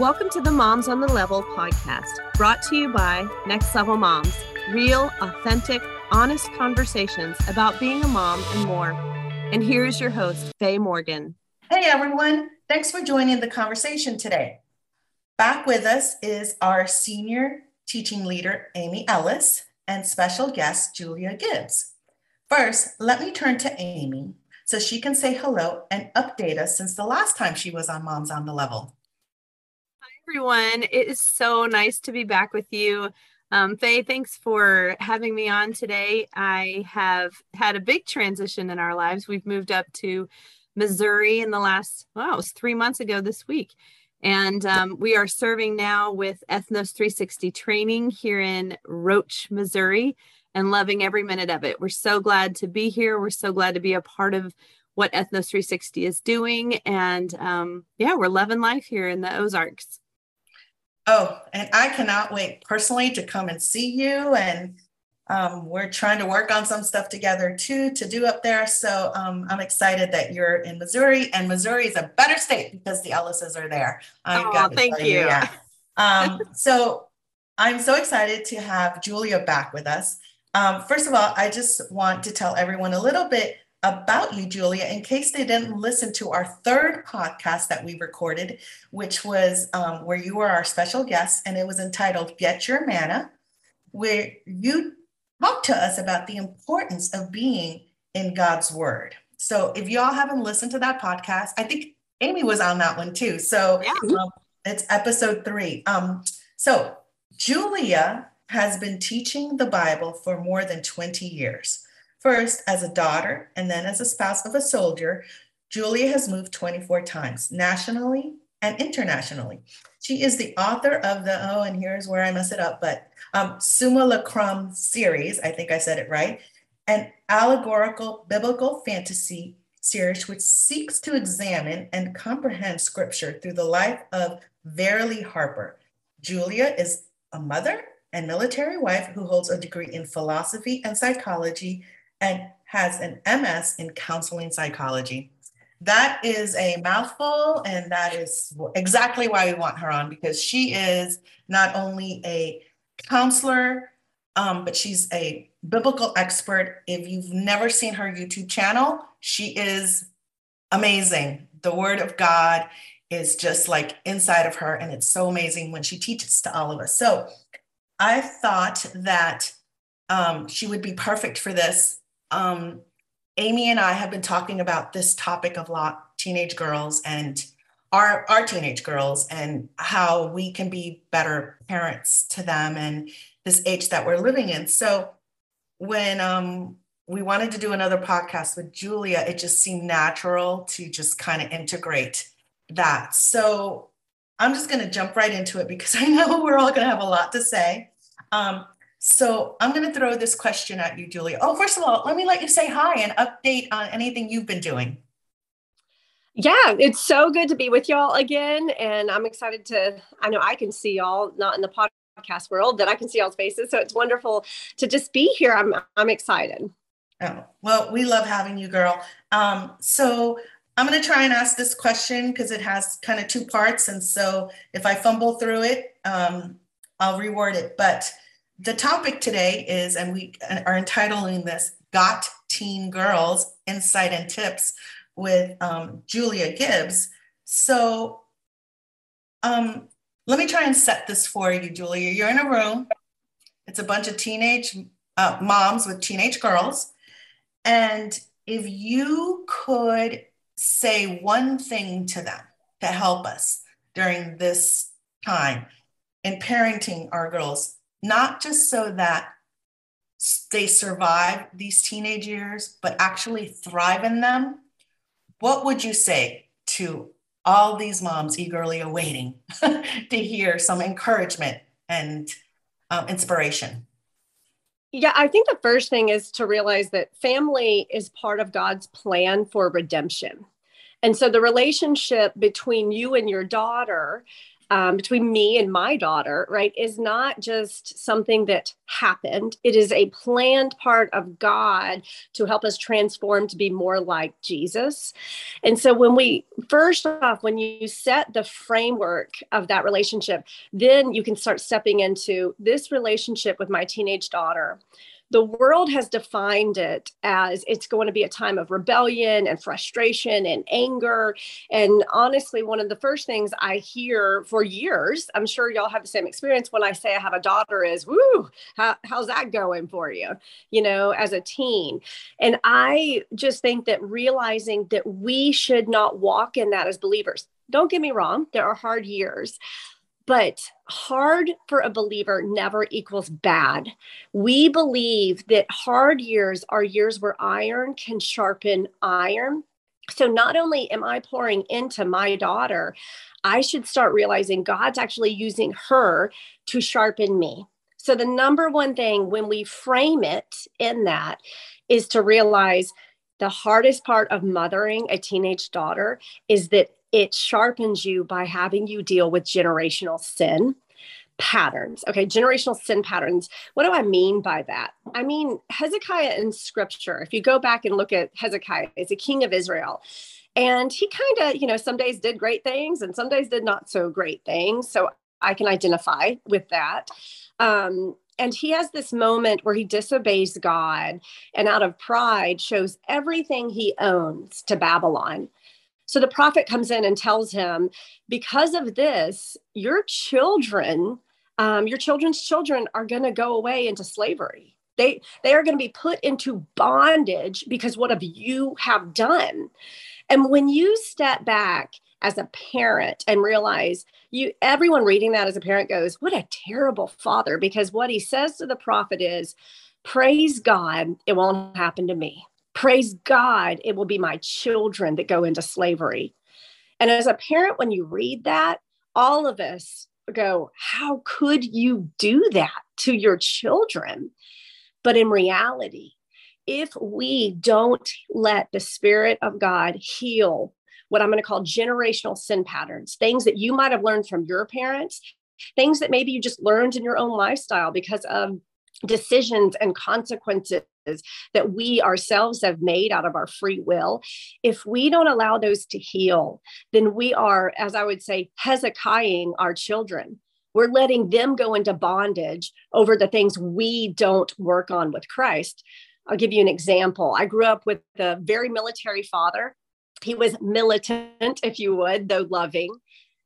Welcome to the Moms on the Level podcast, brought to you by Next Level Moms. Real, authentic, honest conversations about being a mom and more. And here's your host, Faye Morgan. Hey everyone, thanks for joining the conversation today. Back with us is our senior teaching leader, Amy Ellis, and special guest, Julia Gibbs. First, let me turn to Amy so she can say hello and update us since the last time she was on Moms on the Level everyone. It is so nice to be back with you. Um, Faye, thanks for having me on today. I have had a big transition in our lives. We've moved up to Missouri in the last, wow, it was three months ago this week. And um, we are serving now with Ethnos 360 training here in Roach, Missouri, and loving every minute of it. We're so glad to be here. We're so glad to be a part of what Ethnos 360 is doing. And um, yeah, we're loving life here in the Ozarks. Oh, and I cannot wait personally to come and see you. And um, we're trying to work on some stuff together too to do up there. So um, I'm excited that you're in Missouri, and Missouri is a better state because the Ellises are there. I oh, thank you. you yeah. um, so I'm so excited to have Julia back with us. Um, first of all, I just want to tell everyone a little bit about you, Julia, in case they didn't listen to our third podcast that we recorded, which was um, where you were our special guest, and it was entitled Get Your Manna, where you talked to us about the importance of being in God's Word. So if y'all haven't listened to that podcast, I think Amy was on that one too. So yeah. um, it's episode three. Um, so Julia has been teaching the Bible for more than 20 years. First, as a daughter, and then as a spouse of a soldier, Julia has moved 24 times, nationally and internationally. She is the author of the, oh, and here's where I mess it up, but um, Simulacrum series, I think I said it right, an allegorical biblical fantasy series which seeks to examine and comprehend scripture through the life of Veralee Harper. Julia is a mother and military wife who holds a degree in philosophy and psychology and has an MS in counseling psychology. That is a mouthful, and that is exactly why we want her on because she is not only a counselor, um, but she's a biblical expert. If you've never seen her YouTube channel, she is amazing. The Word of God is just like inside of her, and it's so amazing when she teaches to all of us. So I thought that um, she would be perfect for this um, Amy and I have been talking about this topic of lot teenage girls and our our teenage girls and how we can be better parents to them and this age that we're living in. So when um, we wanted to do another podcast with Julia, it just seemed natural to just kind of integrate that. So I'm just going to jump right into it because I know we're all going to have a lot to say. Um, so I'm going to throw this question at you, Julia. Oh, first of all, let me let you say hi and update on anything you've been doing. Yeah, it's so good to be with y'all again. And I'm excited to, I know I can see y'all, not in the podcast world, that I can see y'all's faces. So it's wonderful to just be here. I'm, I'm excited. Oh, well, we love having you, girl. Um, so I'm going to try and ask this question because it has kind of two parts. And so if I fumble through it, um, I'll reword it. But the topic today is, and we are entitling this Got Teen Girls Insight and Tips with um, Julia Gibbs. So um, let me try and set this for you, Julia. You're in a room, it's a bunch of teenage uh, moms with teenage girls. And if you could say one thing to them to help us during this time in parenting our girls, not just so that they survive these teenage years, but actually thrive in them, what would you say to all these moms eagerly awaiting to hear some encouragement and um, inspiration? Yeah, I think the first thing is to realize that family is part of God's plan for redemption. And so the relationship between you and your daughter um, between me and my daughter, right, is not just something that happened. It is a planned part of God to help us transform to be more like Jesus. And so, when we first off, when you set the framework of that relationship, then you can start stepping into this relationship with my teenage daughter the world has defined it as it's going to be a time of rebellion and frustration and anger. And honestly, one of the first things I hear for years, I'm sure y'all have the same experience when I say I have a daughter is, woo, how, how's that going for you, you know, as a teen? And I just think that realizing that we should not walk in that as believers. Don't get me wrong, there are hard years. But hard for a believer never equals bad. We believe that hard years are years where iron can sharpen iron. So not only am I pouring into my daughter, I should start realizing God's actually using her to sharpen me. So the number one thing when we frame it in that is to realize the hardest part of mothering a teenage daughter is that it sharpens you by having you deal with generational sin patterns. Okay, generational sin patterns. What do I mean by that? I mean, Hezekiah in scripture, if you go back and look at Hezekiah, is a king of Israel. And he kind of, you know, some days did great things and some days did not so great things. So I can identify with that. Um, and he has this moment where he disobeys God and out of pride shows everything he owns to Babylon. So the prophet comes in and tells him, because of this, your children, um, your children's children are going to go away into slavery. They, they are going to be put into bondage because what have you have done. And when you step back as a parent and realize you everyone reading that as a parent goes, what a terrible father, because what he says to the prophet is, praise God, it won't happen to me praise God, it will be my children that go into slavery. And as a parent, when you read that, all of us go, How could you do that to your children? But in reality, if we don't let the Spirit of God heal what I'm going to call generational sin patterns, things that you might have learned from your parents, things that maybe you just learned in your own lifestyle because of decisions and consequences that we ourselves have made out of our free will, if we don't allow those to heal, then we are, as I would say, Hezekiahing our children. We're letting them go into bondage over the things we don't work on with Christ. I'll give you an example. I grew up with a very military father. He was militant, if you would, though loving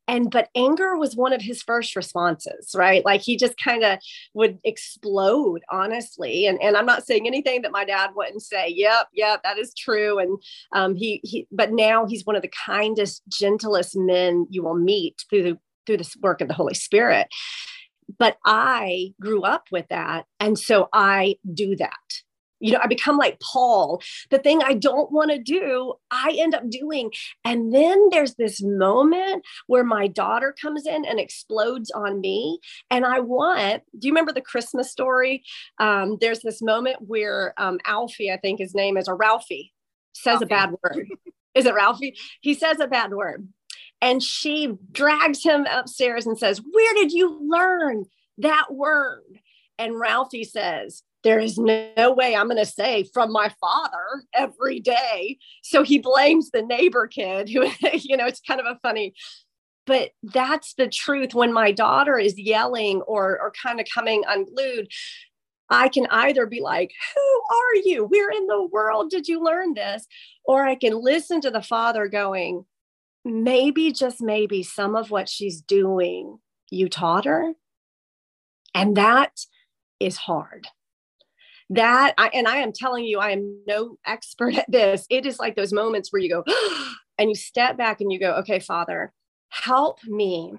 and but anger was one of his first responses right? Like he just kind of would explode honestly. And and i'm not saying anything that my dad wouldn't say yep yep that is true. And um he he but now he's one of the kindest gentlest men you will meet through the through this work of the holy spirit. But i grew up with that and so i do that you know, I become like Paul. The thing I don't want to do, I end up doing. And then there's this moment where my daughter comes in and explodes on me. And I want, do you remember the Christmas story? Um, there's this moment where um, Alfie, I think his name is, or Ralphie, says Ralphie. a bad word. is it Ralphie? He says a bad word. And she drags him upstairs and says, Where did you learn that word? And Ralphie says, there is no way I'm going to say from my father every day. So he blames the neighbor kid who, you know, it's kind of a funny, but that's the truth. When my daughter is yelling or, or kind of coming unglued, I can either be like, Who are you? Where in the world did you learn this? Or I can listen to the father going, Maybe, just maybe, some of what she's doing, you taught her. And that is hard that I, and i am telling you i am no expert at this. It is like those moments where you go and you step back and you go okay father help me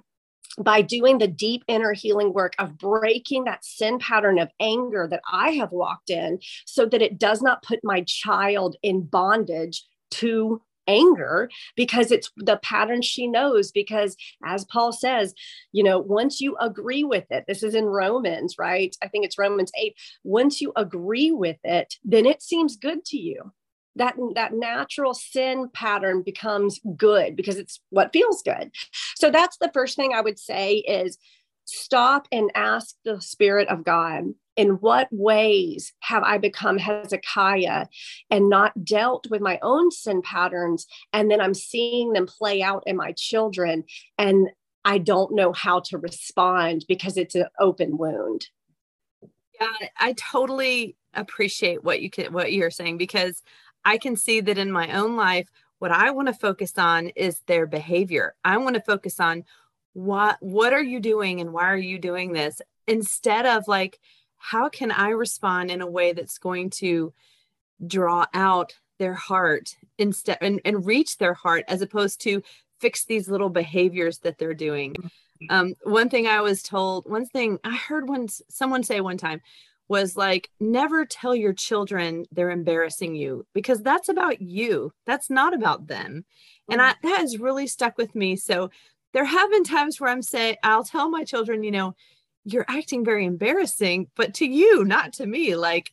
by doing the deep inner healing work of breaking that sin pattern of anger that I have walked in so that it does not put my child in bondage to anger because it's the pattern she knows because as paul says you know once you agree with it this is in romans right? I think it's romans 8 once you agree with it then it seems good to you. That that natural sin pattern becomes good because it's what feels good. So that's the first thing i would say is stop and ask the spirit of god in what ways have i become hezekiah and not dealt with my own sin patterns and then i'm seeing them play out in my children and i don't know how to respond because it's an open wound yeah i totally appreciate what you can what you're saying because I can see that in my own life, what I want to focus on is their behavior. I want to focus on what what are you doing and why are you doing this instead of like how can I respond in a way that's going to draw out their heart instead and, and reach their heart as opposed to fix these little behaviors that they're doing. Um, one thing I was told, one thing I heard once someone say one time, was like never tell your children they're embarrassing you because that's about you. That's not about them. And I, that has really stuck with me. So there have been times where i'm saying i'll tell my children you know you're acting very embarrassing but to you not to me like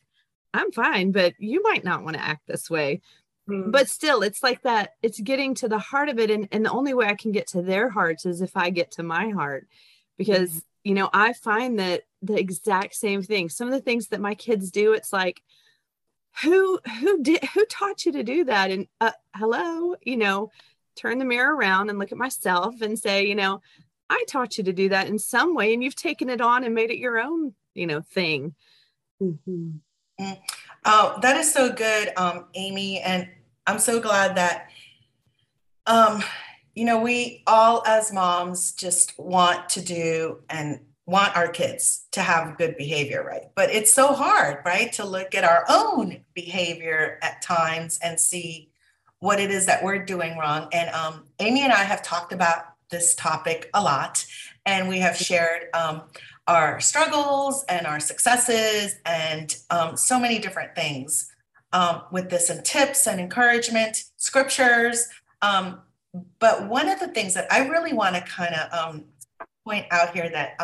i'm fine but you might not want to act this way mm. but still it's like that it's getting to the heart of it and, and the only way i can get to their hearts is if i get to my heart because mm you know, I find that the exact same thing. Some of the things that my kids do, it's like, who who did who taught you to do that? And uh, hello, you know, turn the mirror around and look at myself and say, you know, I taught you to do that in some way, and you've taken it on and made it your own, you know, thing. Mm-hmm. Mm. Oh, that is so good, um, Amy, and I'm so glad that um, you know, we all as moms just want to do and want our kids to have good behavior, right? But it's so hard, right, to look at our own behavior at times and see what it is that we're doing wrong. And um, Amy and I have talked about this topic a lot, and we have shared um, our struggles and our successes and um, so many different things um, with this and tips and encouragement, scriptures. Um, but one of the things that I really want to kind of um, point out here that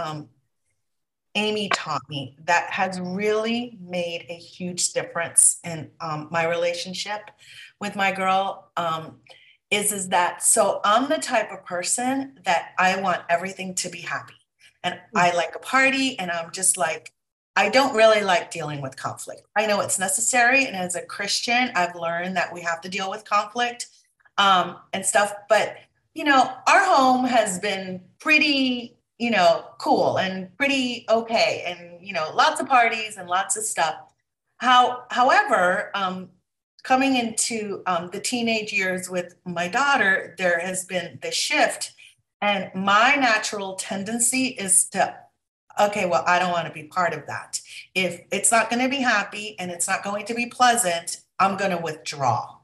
Amy taught me that has really made a huge difference in um, my relationship with my girl um, is is that so I'm the type of person that I want everything to be happy, and mm-hmm. I like a party, and I'm just like I don't really like dealing with conflict. I know it's necessary, and as a Christian, I've learned that we have to deal with conflict um, and stuff. But you know, our home has been pretty, you know, cool and pretty okay, and you know, lots of parties and lots of stuff. How, however, um, coming into um, the teenage years with my daughter, there has been the shift, and my natural tendency is to okay, well, I don't want to be part of that. If it's not going to be happy and it's not going to be pleasant, I'm going to withdraw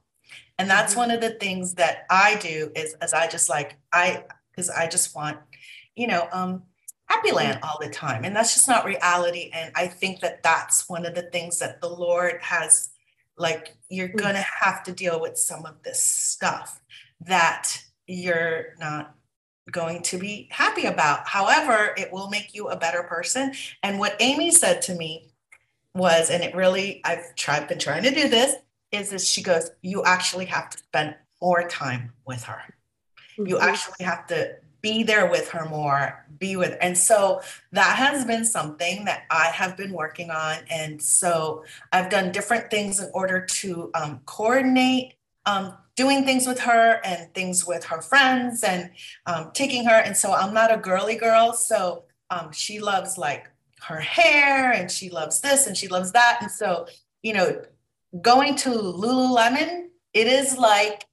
and that's mm-hmm. one of the things that i do is as i just like i because i just want you know um happy mm-hmm. land all the time and that's just not reality and i think that that's one of the things that the lord has like you're mm. gonna have to deal with some of this stuff that you're not going to be happy about however it will make you a better person and what amy said to me was and it really i've tried been trying to do this is is she goes, you actually have to spend more time with her. Mm-hmm. You actually have to be there with her more, be with, and so that has been something that I have been working on. And so I've done different things in order to um, coordinate um, doing things with her and things with her friends and um, taking her. And so I'm not a girly girl. So um, she loves like her hair and she loves this and she loves that. And so, you know, going to Lululemon, it is like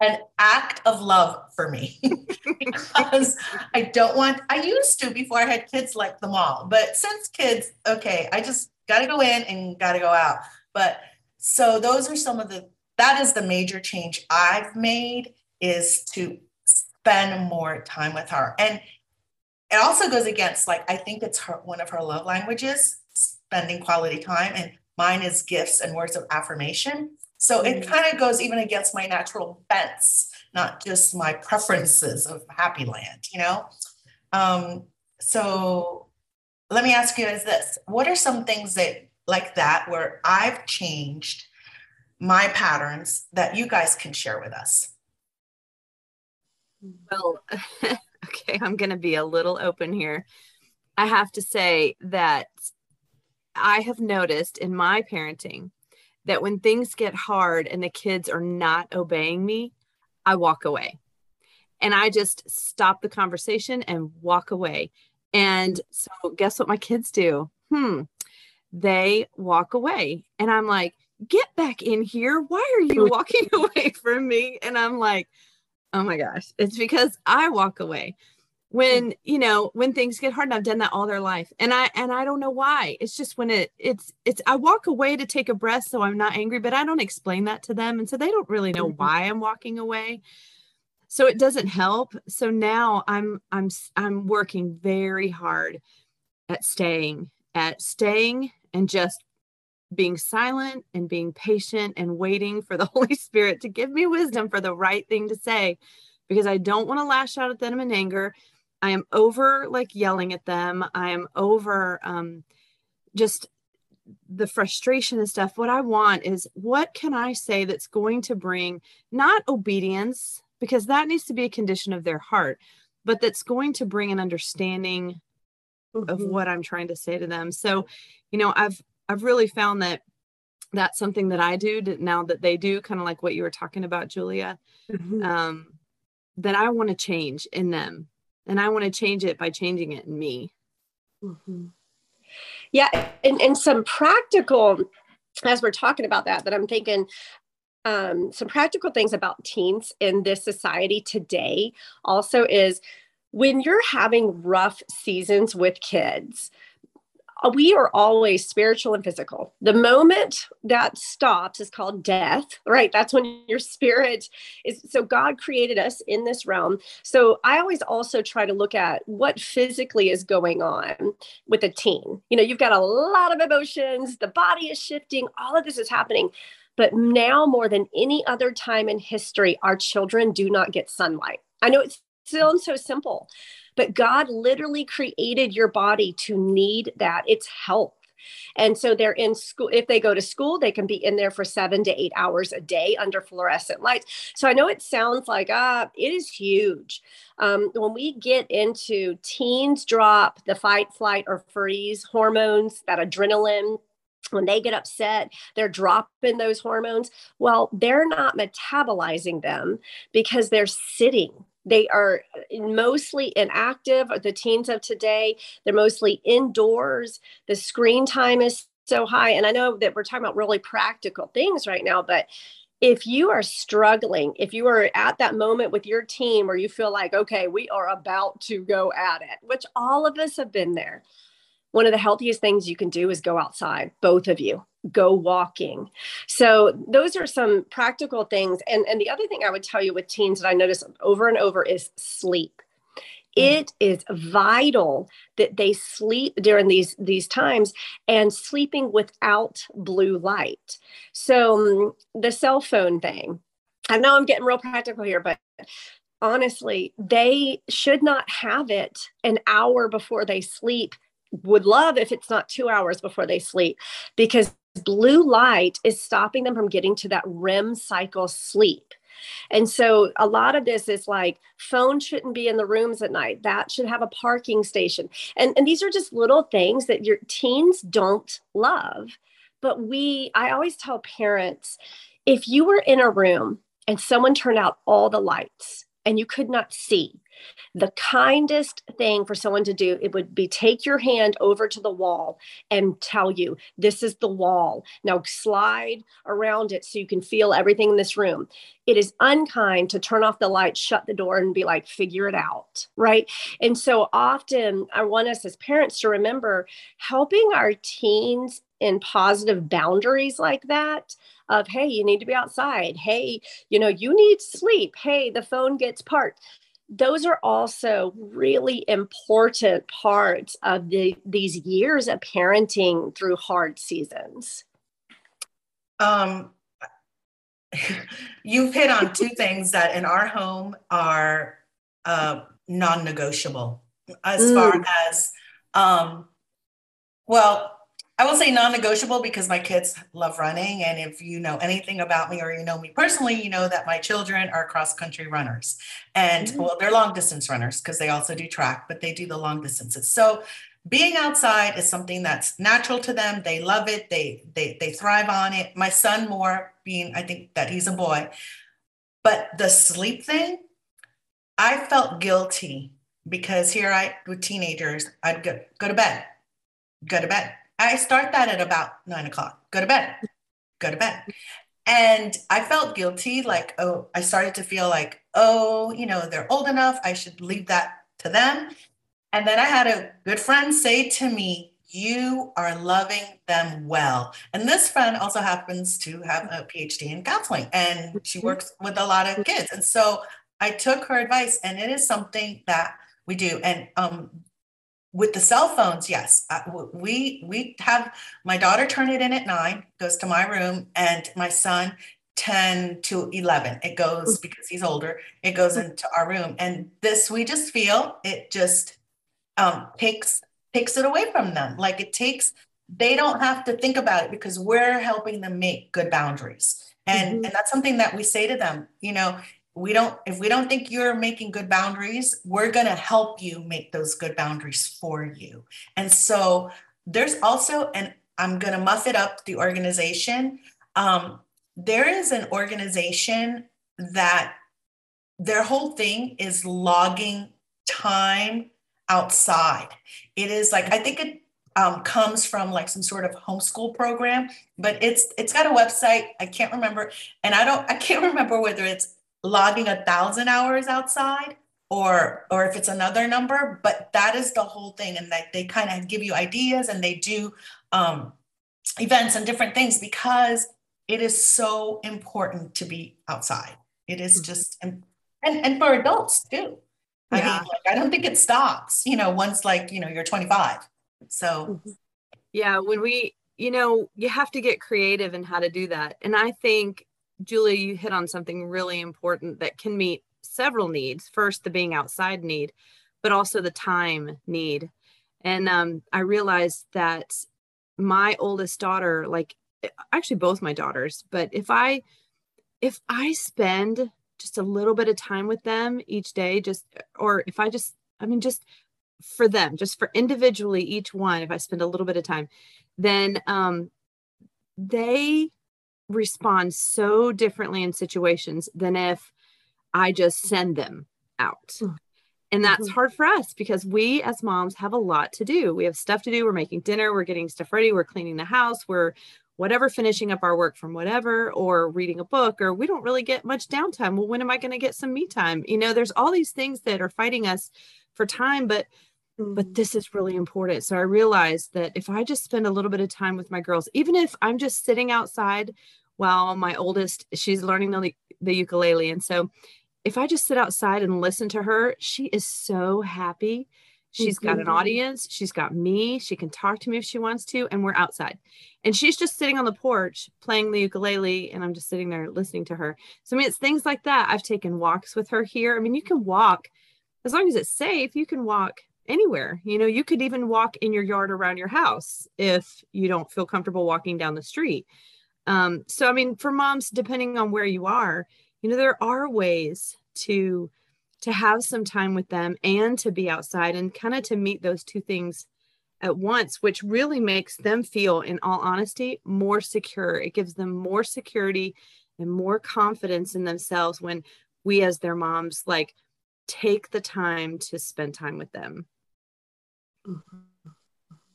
an act of love for me because I don't want, I used to before I had kids like them all, but since kids, okay, I just got to go in and got to go out. But so those are some of the, that is the major change I've made is to spend more time with her. And it also goes against, like, I think it's her, one of her love languages, spending quality time. And Mine is gifts and words of affirmation. So it kind of goes even against my natural bents, not just my preferences of happy land, you know? Um, so let me ask you is this what are some things that like that where I've changed my patterns that you guys can share with us? Well, okay, I'm going to be a little open here. I have to say that I have noticed in my parenting that when things get hard and the kids are not obeying me, I walk away. And I just stop the conversation and walk away. And so, guess what my kids do? Hmm, they walk away. And I'm like, get back in here. Why are you walking away from me? And I'm like, oh my gosh, it's because I walk away when you know when things get hard and i've done that all their life and i and i don't know why. It's just when it it's it's i walk away to take a breath so i'm not angry but i don't explain that to them and so they don't really know mm-hmm. why i'm walking away. So it doesn't help. So now i'm i'm i'm working very hard at staying at staying and just being silent and being patient and waiting for the holy spirit to give me wisdom for the right thing to say because i don't want to lash out at them in anger I am over like yelling at them. I am over um, just the frustration and stuff. What I want is what can I say that's going to bring not obedience, because that needs to be a condition of their heart, but that's going to bring an understanding mm-hmm. of what I'm trying to say to them. So, you know, I've I've really found that that's something that I do now that they do, kind of like what you were talking about, Julia. Mm-hmm. Um, that I want to change in them and I want to change it by changing it in me. Mm-hmm. Yeah, and, and some practical, as we're talking about that, that I'm thinking um, some practical things about teens in this society today also is when you're having rough seasons with kids, Uh, we are always spiritual and physical. The moment that stops is called death, right? That's when your spirit is. So God created us in this realm. So I always also try to look at what physically is going on with a teen. You know, you've got a lot of emotions, the body is shifting, all of this is happening. But now more than any other time in history, our children do not get sunlight. I know it sounds so simple, but God literally created your body to need that. It's health. And so they're in school. If they go to school, they can be in there for seven to eight hours a day under fluorescent lights. So I know it sounds like, ah, it is huge. Um, when we get into teens drop the fight, flight, or freeze hormones, that adrenaline, when they get upset, they're dropping those hormones. Well, they're not metabolizing them because they're sitting they are mostly inactive. The teens of today they're mostly indoors. The screen time is so high. And i know that we're talking about really practical things right now but if you are struggling if you are at that moment with your team where you feel like okay we are about to go at it which all of us have been there one of the healthiest things you can do is go outside both of you go walking. So those are some practical things. And, and the other thing I would tell you with teens that I notice over and over is sleep. Mm. It is vital that they sleep during these these times and sleeping without blue light. So um, the cell phone thing. I know I'm getting real practical here, but honestly, they should not have it an hour before they sleep would love if it's not two hours before they sleep because blue light is stopping them from getting to that REM cycle sleep. And so a lot of this is like phone shouldn't be in the rooms at night. That should have a parking station. And, and these are just little things that your teens don't love. But we, I always tell parents if you were in a room and someone turned out all the lights and you could not see, the kindest thing for someone to do it would be take your hand over to the wall and tell you this is the wall. Now slide around it so you can feel everything in this room. It is unkind to turn off the light shut the door and be like figure it out right? And so often i want us as parents to remember helping our teens in positive boundaries like that of hey you need to be outside. Hey you know you need sleep. Hey the phone gets parked. Those are also really important parts of the these years of parenting through hard seasons. Um you've hit on two things that in our home are uh, non-negotiable as mm. far as um well I will say non-negotiable because my kids love running. And if you know anything about me or you know me personally, you know that my children are cross-country runners. And mm-hmm. well, they're long distance runners because they also do track, but they do the long distances. So being outside is something that's natural to them. They love it. They they they thrive on it. My son more being, I think that he's a boy. But the sleep thing, I felt guilty because here I with teenagers, I'd go, go to bed, go to bed I start that at about nine o'clock. Go to bed. Go to bed. And I felt guilty. Like, oh, I started to feel like, oh, you know, they're old enough. I should leave that to them. And then I had a good friend say to me, you are loving them well. And this friend also happens to have a PhD in counseling and she mm-hmm. works with a lot of kids. And so I took her advice, and it is something that we do. And um, with the cell phones yes. We we have my daughter turn it in at nine goes to my room and my son 10 to 11 it goes because he's older it goes into our room. And this we just feel it just um, takes takes it away from them. Like it takes they don't have to think about it because we're helping them make good boundaries. And mm-hmm. and that's something that we say to them you know we don't if we don't think you're making good boundaries we're going to help you make those good boundaries for you. And so there's also and i'm going to muff it up the organization. Um, there is an organization that their whole thing is logging time outside. It is like i think it um, comes from like some sort of homeschool program but it's it's got a website. I can't remember and i don't i can't remember whether it's logging a thousand hours outside or or if it's another number but that is the whole thing and that they kind of give you ideas and they do um, events and different things because it is so important to be outside it is mm-hmm. just and and for adults too i yeah. mean like, i don't think it stops you know once like you know you're 25 so mm-hmm. yeah when we you know you have to get creative in how to do that and i think Julia, you hit on something really important that can meet several needs. First, the being outside need, but also the time need. And um, I realized that my oldest daughter, like actually both my daughters, but if I if I spend just a little bit of time with them each day, just or if I just, I mean, just for them, just for individually each one, if I spend a little bit of time, then um, they respond so differently in situations than if I just send them out. Hmm. And that's mm-hmm. hard for us because we as moms have a lot to do. We have stuff to do. We're making dinner, we're getting stuff ready, we're cleaning the house, we're whatever finishing up our work from whatever or reading a book or we don't really get much downtime. Well, when am I going to get some me time? You know, there's all these things that are fighting us for time, but but mm. this is really important. So I realized that if I just spend a little bit of time with my girls, even if I'm just sitting outside while my oldest, she's learning the, the ukulele. And so if I just sit outside and listen to her, she is so happy. She's mm-hmm. got an mm-hmm. audience. She's got me. She can talk to me if she wants to. And we're outside. And she's just sitting on the porch playing the ukulele. And I'm just sitting there listening to her. So, I mean, it's things like that. I've taken walks with her here. I mean, you can walk as long as it's safe, you can walk anywhere. You know, you could even walk in your yard around your house if you don't feel comfortable walking down the street. Um, so, I mean, for moms, depending on where you are, you know, there are ways to to have some time with them and to be outside and kind of to meet those two things at once, which really makes them feel, in all honesty, more secure. It gives them more security and more confidence in themselves when we, as their moms, like take the time to spend time with them.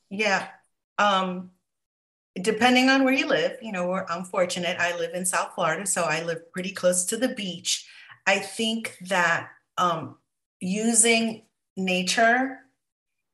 Yeah. Um, depending on where you live, you know, I'm fortunate. I live in South Florida, so I live pretty close to the beach. I think that um, using nature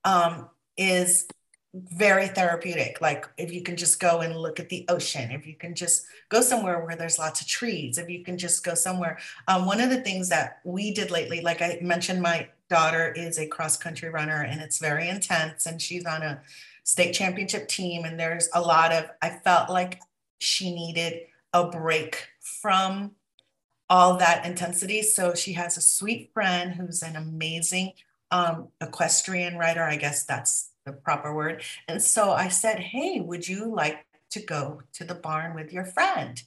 um, is very therapeutic. Like if you can just go and look at the ocean, if you can just go somewhere where there's lots of trees, if you can just go somewhere. Um, one of the things that we did lately, like I mentioned, my daughter is a cross country runner and it's very intense, and she's on a state championship team. And there's a lot of, I felt like she needed a break from all that intensity. So she has a sweet friend who's an amazing um, equestrian rider. I guess that's the proper word. And so I said, Hey, would you like to go to the barn with your friend?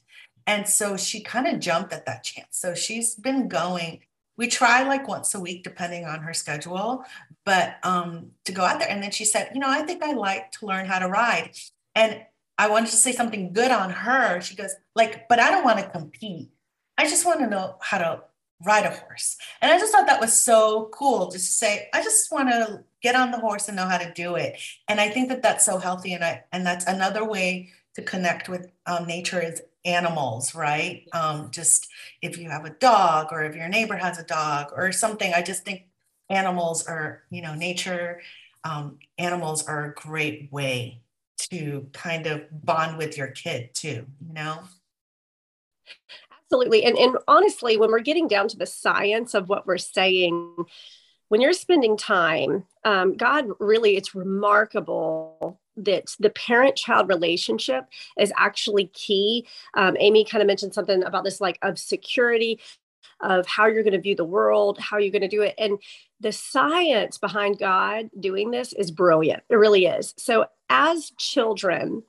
And so she kind of jumped at that chance. So she's been going. We try like once a week, depending on her schedule, but um, to go out there. And then she said, You know, I think I like to learn how to ride. And I wanted to say something good on her. She goes, like, but I don't want to compete. I just want to know how to ride a horse. And I just thought that was so cool just to say, I just want to get on the horse and know how to do it. And I think that that's so healthy. And I, and that's another way to connect with um, nature is animals, right? Um, just if you have a dog or if your neighbor has a dog or something, I just think animals are, you know, nature, um, animals are a great way to kind of bond with your kid too, you know? Absolutely. And, and honestly, when we're getting down to the science of what we're saying, when you're spending time, um, God really, it's remarkable that the parent child relationship is actually key. Um, Amy kind of mentioned something about this, like of security, of how you're going to view the world, how you're going to do it. And the science behind God doing this is brilliant. It really is. So, as children,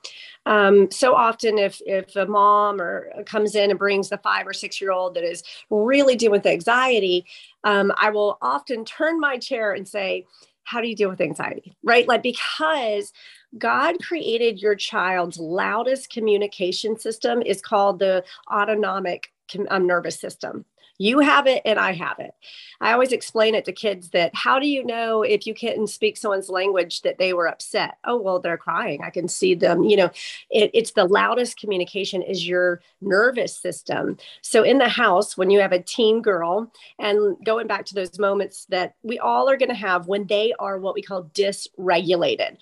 um, so often if if a mom or comes in and brings the five or six year old that is really dealing with anxiety, um, I will often turn my chair and say, "How do you deal with anxiety?" Right? Like because God created your child's loudest communication system is called the autonomic um, nervous system. You have it and I have it. I always explain it to kids that how do you know if you can't speak someone's language that they were upset? Oh, well, they're crying. I can see them. You know, it, it's the loudest communication is your nervous system. So in the house, when you have a teen girl, and going back to those moments that we all are going to have when they are what we call dysregulated.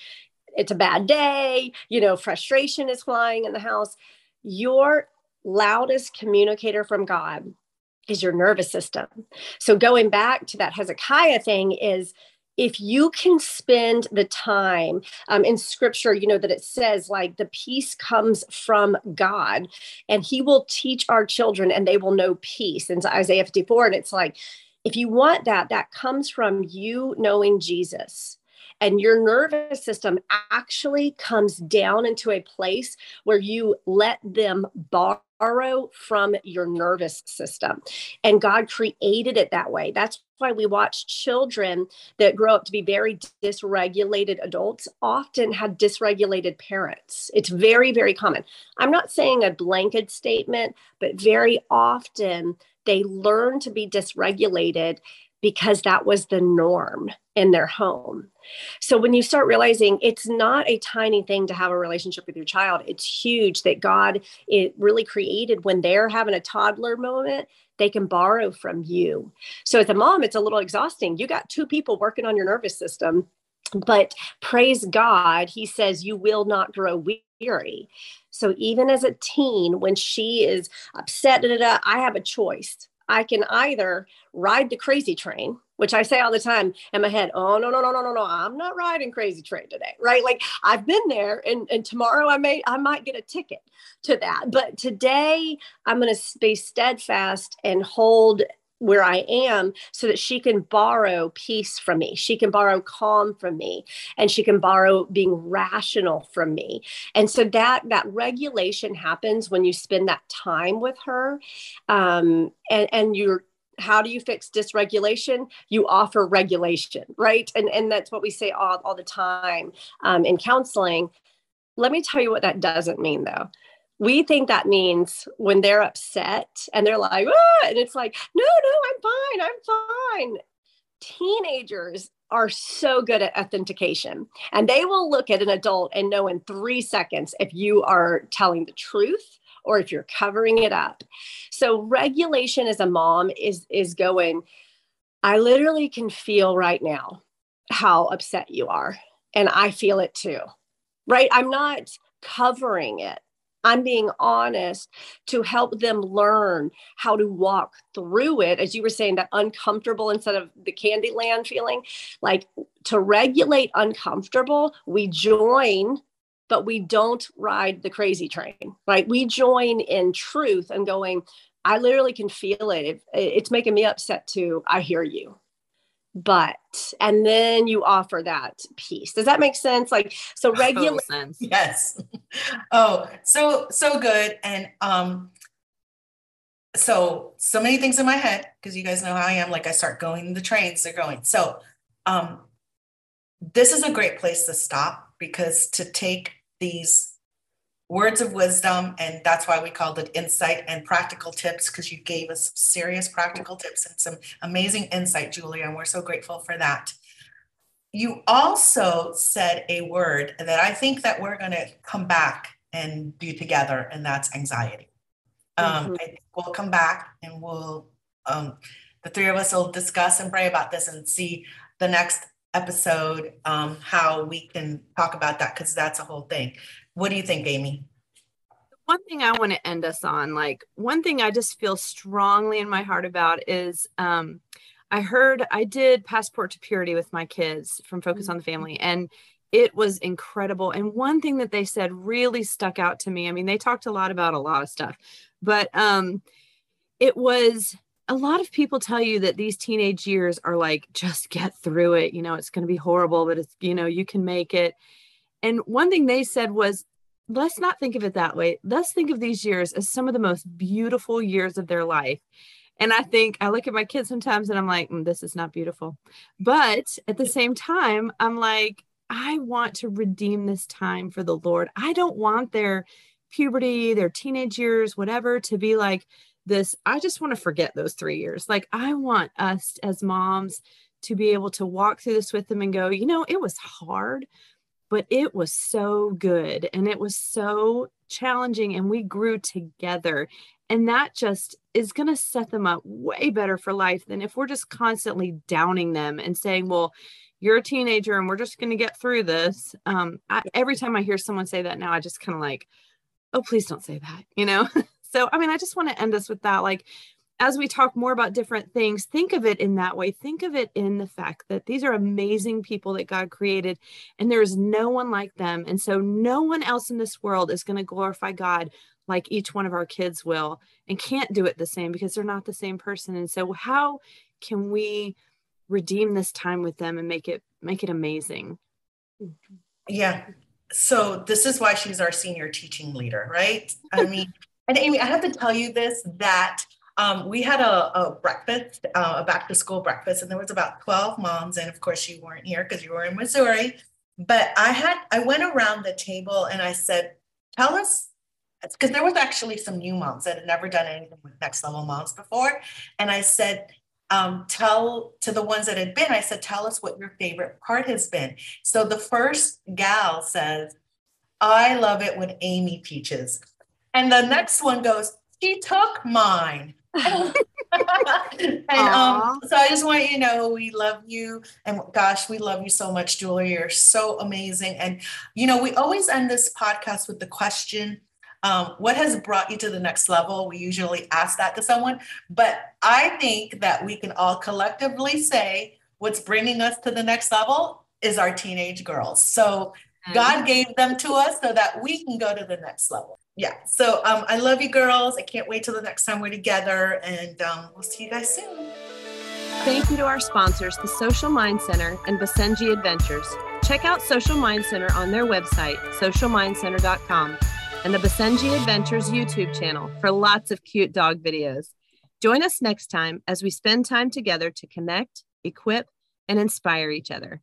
It's a bad day, you know, frustration is flying in the house. Your loudest communicator from God is your nervous system. So going back to that Hezekiah thing is if you can spend the time um, in scripture, you know, that it says like the peace comes from God and he will teach our children and they will know peace. In Isaiah 54. And it's like, if you want that, that comes from you knowing Jesus and your nervous system actually comes down into a place where you let them borrow from your nervous system. And God created it that way. That's why we watch children that grow up to be very dysregulated adults often have dysregulated parents. It's very, very common. I'm not saying a blanket statement, but very often they learn to be dysregulated because that was the norm in their home. So when you start realizing it's not a tiny thing to have a relationship with your child, it's huge that God it really created when they're having a toddler moment, they can borrow from you. So as a mom, it's a little exhausting. You got two people working on your nervous system, but praise God, he says you will not grow weary. So even as a teen, when she is upset, da, da, da, I have a choice. I can either ride the crazy train, which I say all the time in my head, oh no, no, no, no, no, no, I'm not riding crazy train today. Right. Like I've been there and, and tomorrow I may I might get a ticket to that. But today I'm gonna be steadfast and hold where I am so that she can borrow peace from me. She can borrow calm from me and she can borrow being rational from me. And so that that regulation happens when you spend that time with her. Um, and, and you're how do you fix dysregulation you offer regulation right and and that's what we say all, all the time um, in counseling let me tell you what that doesn't mean though we think that means when they're upset and they're like, ah, and it's like, no, no, I'm fine, I'm fine. Teenagers are so good at authentication and they will look at an adult and know in three seconds if you are telling the truth or if you're covering it up. So regulation as a mom is is going, I literally can feel right now how upset you are. And I feel it too. Right? I'm not covering it. I'm being honest to help them learn how to walk through it. As you were saying, that uncomfortable instead of the Candyland feeling, like to regulate uncomfortable, we join, but we don't ride the crazy train, right? We join in truth and going, I literally can feel it. It's making me upset too. I hear you. But and then you offer that peace. Does that make sense? Like so regular sense. Yes. Oh so so good. And um so so many things in my head because you guys know how i am. Like i start going the trains they're going. So um this is a great place to stop because to take these words of wisdom and that's why we called it insight and practical tips because you gave us serious practical tips and some amazing insight julia and we're so grateful for that. You also said a word that i think that we're going to come back and do together and that's anxiety. Um, mm-hmm. we'll come back and we'll um, the three of us will discuss and pray about this and see the next episode um, how we can talk about that because that's a whole thing what do you think, Amy? One thing I want to end us on, like one thing I just feel strongly in my heart about is um, I heard I did Passport to Purity with my kids from Focus on the Family, and it was incredible. And one thing that they said really stuck out to me. I mean, they talked a lot about a lot of stuff, but um, it was a lot of people tell you that these teenage years are like, just get through it. You know, it's going to be horrible, but it's, you know, you can make it. And one thing they said was, let's not think of it that way. Let's think of these years as some of the most beautiful years of their life. And I think I look at my kids sometimes and I'm like, mm, this is not beautiful. But at the same time, I'm like, I want to redeem this time for the Lord. I don't want their puberty, their teenage years, whatever, to be like this. I just want to forget those three years. Like, I want us as moms to be able to walk through this with them and go, you know, it was hard, but it was so good and it was so challenging and we grew together and that just is going to set them up way better for life than if we're just constantly downing them and saying well you're a teenager and we're just going to get through this. Um, I, every time i hear someone say that now i just kind of like oh please don't say that you know? So i mean i just want to end us with that like as we talk more about different things, think of it in that way. Think of it in the fact that these are amazing people that God created, and there is no one like them. And so, no one else in this world is going to glorify God like each one of our kids will, and can't do it the same because they're not the same person. And so, how can we redeem this time with them and make it make it amazing? Yeah. So this is why she's our senior teaching leader, right? I mean, and Amy, I have to tell you this that um, we had a, a breakfast, uh, a back to school breakfast, and there was about 12 moms. And of course, you weren't here because you were in Missouri. But I had, I went around the table and I said, tell us, because there was actually some new moms that had never done anything with next level moms before. And I said, um, tell to the ones that had been, I said, tell us what your favorite part has been. So the first gal says, I love it when Amy teaches. And the next one goes, she took mine. and um, so I just want you to know we love you. And gosh, we love you so much, Julia. You're so amazing. And, you know, we always end this podcast with the question um, what has brought you to the next level? We usually ask that to someone, but I think that we can all collectively say what's bringing us to the next level is our teenage girls. So God gave them to us so that we can go to the next level. Yeah so um, i love you girls. I can't wait till the next time we're together and um, we'll see you guys soon. Thank you to our sponsors the social mind center and basenji adventures. Check out social mind center on their website socialmindcenter.com and the basenji adventures youtube channel for lots of cute dog videos. Join us next time as we spend time together to connect equip and inspire each other